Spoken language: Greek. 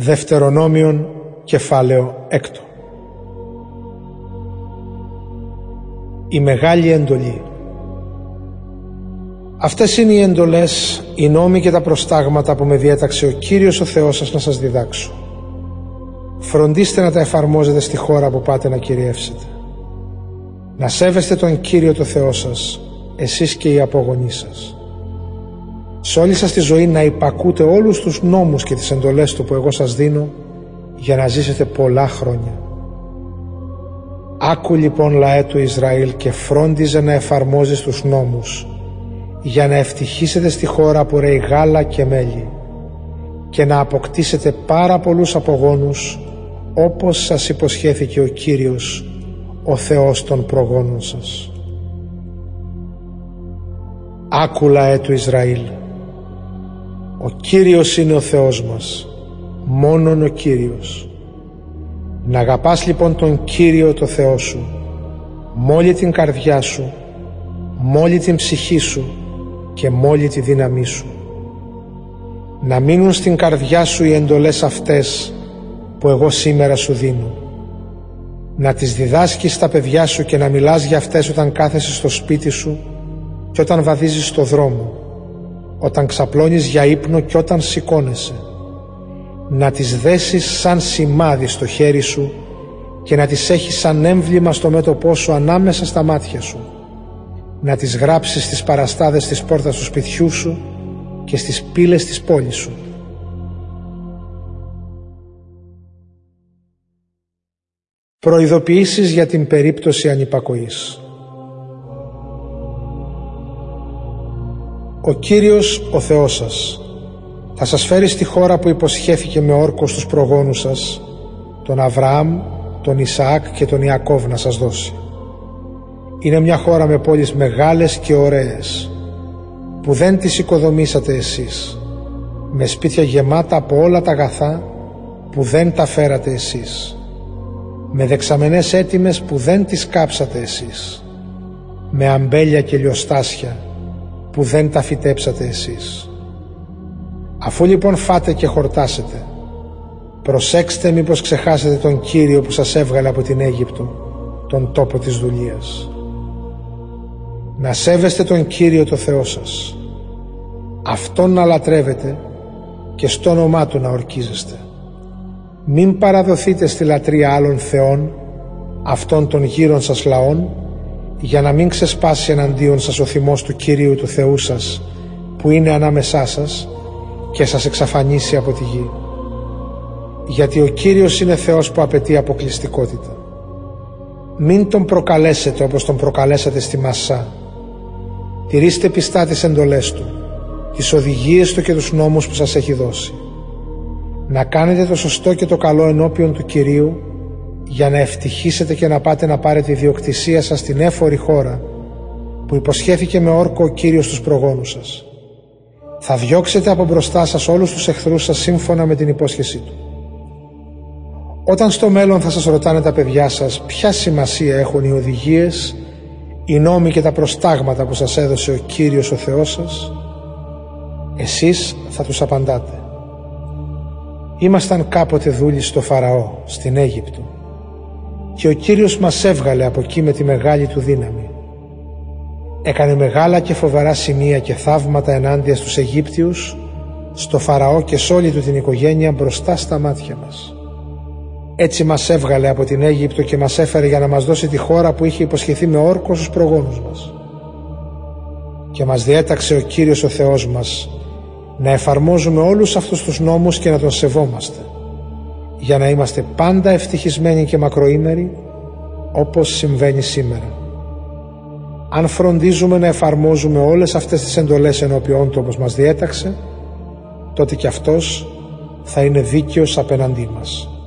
Δευτερονόμιον κεφάλαιο έκτο Η Μεγάλη Εντολή Αυτές είναι οι εντολές, οι νόμοι και τα προστάγματα που με διέταξε ο Κύριος ο Θεός σας να σας διδάξω. Φροντίστε να τα εφαρμόζετε στη χώρα που πάτε να κυριεύσετε. Να σέβεστε τον Κύριο το Θεό σας, εσείς και οι απογονείς σας σε όλη σας τη ζωή να υπακούτε όλους τους νόμους και τις εντολές του που εγώ σας δίνω για να ζήσετε πολλά χρόνια. Άκου λοιπόν λαέ του Ισραήλ και φρόντιζε να εφαρμόζεις τους νόμους για να ευτυχίσετε στη χώρα που ρέει γάλα και μέλι και να αποκτήσετε πάρα πολλούς απογόνους όπως σας υποσχέθηκε ο Κύριος ο Θεός των προγόνων σας. Άκου λαέ του Ισραήλ ο Κύριος είναι ο Θεός μας, μόνον ο Κύριος. Να αγαπάς λοιπόν τον Κύριο το Θεό σου, μόλι την καρδιά σου, μόλι την ψυχή σου και μόλι τη δύναμή σου. Να μείνουν στην καρδιά σου οι εντολές αυτές που εγώ σήμερα σου δίνω. Να τις διδάσκεις στα παιδιά σου και να μιλάς για αυτές όταν κάθεσαι στο σπίτι σου και όταν βαδίζεις στο δρόμο όταν ξαπλώνεις για ύπνο και όταν σηκώνεσαι. Να τις δέσεις σαν σημάδι στο χέρι σου και να τις έχεις σαν έμβλημα στο μέτωπό σου ανάμεσα στα μάτια σου. Να τις γράψεις στις παραστάδες της πόρτας του σπιτιού σου και στις πύλες της πόλης σου. Προειδοποιήσεις για την περίπτωση ανυπακοής Ο Κύριος ο Θεός σας θα σας φέρει στη χώρα που υποσχέθηκε με όρκος στους προγόνους σας τον Αβραάμ, τον Ισαάκ και τον Ιακώβ να σας δώσει. Είναι μια χώρα με πόλεις μεγάλες και ωραίες που δεν τις οικοδομήσατε εσείς με σπίτια γεμάτα από όλα τα αγαθά που δεν τα φέρατε εσείς με δεξαμενές έτοιμες που δεν τις κάψατε εσείς με αμπέλια και λιοστάσια που δεν τα φυτέψατε εσείς. Αφού λοιπόν φάτε και χορτάσετε, προσέξτε μήπως ξεχάσετε τον Κύριο που σας έβγαλε από την Αίγυπτο, τον τόπο της δουλείας. Να σέβεστε τον Κύριο το Θεό σας, Αυτόν να λατρεύετε και στο όνομά Του να ορκίζεστε. Μην παραδοθείτε στη λατρεία άλλων θεών, αυτών των γύρων σας λαών, για να μην ξεσπάσει εναντίον σας ο θυμός του Κυρίου του Θεού σας που είναι ανάμεσά σας και σας εξαφανίσει από τη γη. Γιατί ο Κύριος είναι Θεός που απαιτεί αποκλειστικότητα. Μην τον προκαλέσετε όπως τον προκαλέσατε στη Μασά. Τηρήστε πιστά τις εντολές Του, τις οδηγίες Του και τους νόμους που σας έχει δώσει. Να κάνετε το σωστό και το καλό ενώπιον του Κυρίου για να ευτυχίσετε και να πάτε να πάρετε ιδιοκτησία σας στην έφορη χώρα που υποσχέθηκε με όρκο ο Κύριος στους προγόνους σας. Θα διώξετε από μπροστά σας όλους τους εχθρούς σας σύμφωνα με την υπόσχεσή Του. Όταν στο μέλλον θα σας ρωτάνε τα παιδιά σας ποια σημασία έχουν οι οδηγίες, οι νόμοι και τα προστάγματα που σας έδωσε ο Κύριος ο Θεός σας, εσείς θα τους απαντάτε. Ήμασταν κάποτε δούλοι στο Φαραώ, στην Αίγυπτο και ο Κύριος μας έβγαλε από εκεί με τη μεγάλη του δύναμη. Έκανε μεγάλα και φοβερά σημεία και θαύματα ενάντια στους Αιγύπτιους, στο Φαραώ και σε όλη του την οικογένεια μπροστά στα μάτια μας. Έτσι μας έβγαλε από την Αίγυπτο και μας έφερε για να μας δώσει τη χώρα που είχε υποσχεθεί με όρκο στους προγόνους μας. Και μας διέταξε ο Κύριος ο Θεός μας να εφαρμόζουμε όλους αυτούς τους νόμους και να τον σεβόμαστε για να είμαστε πάντα ευτυχισμένοι και μακροήμεροι όπως συμβαίνει σήμερα. Αν φροντίζουμε να εφαρμόζουμε όλες αυτές τις εντολές ενώπιόν του όπως μας διέταξε, τότε και Αυτός θα είναι δίκαιος απέναντί μας.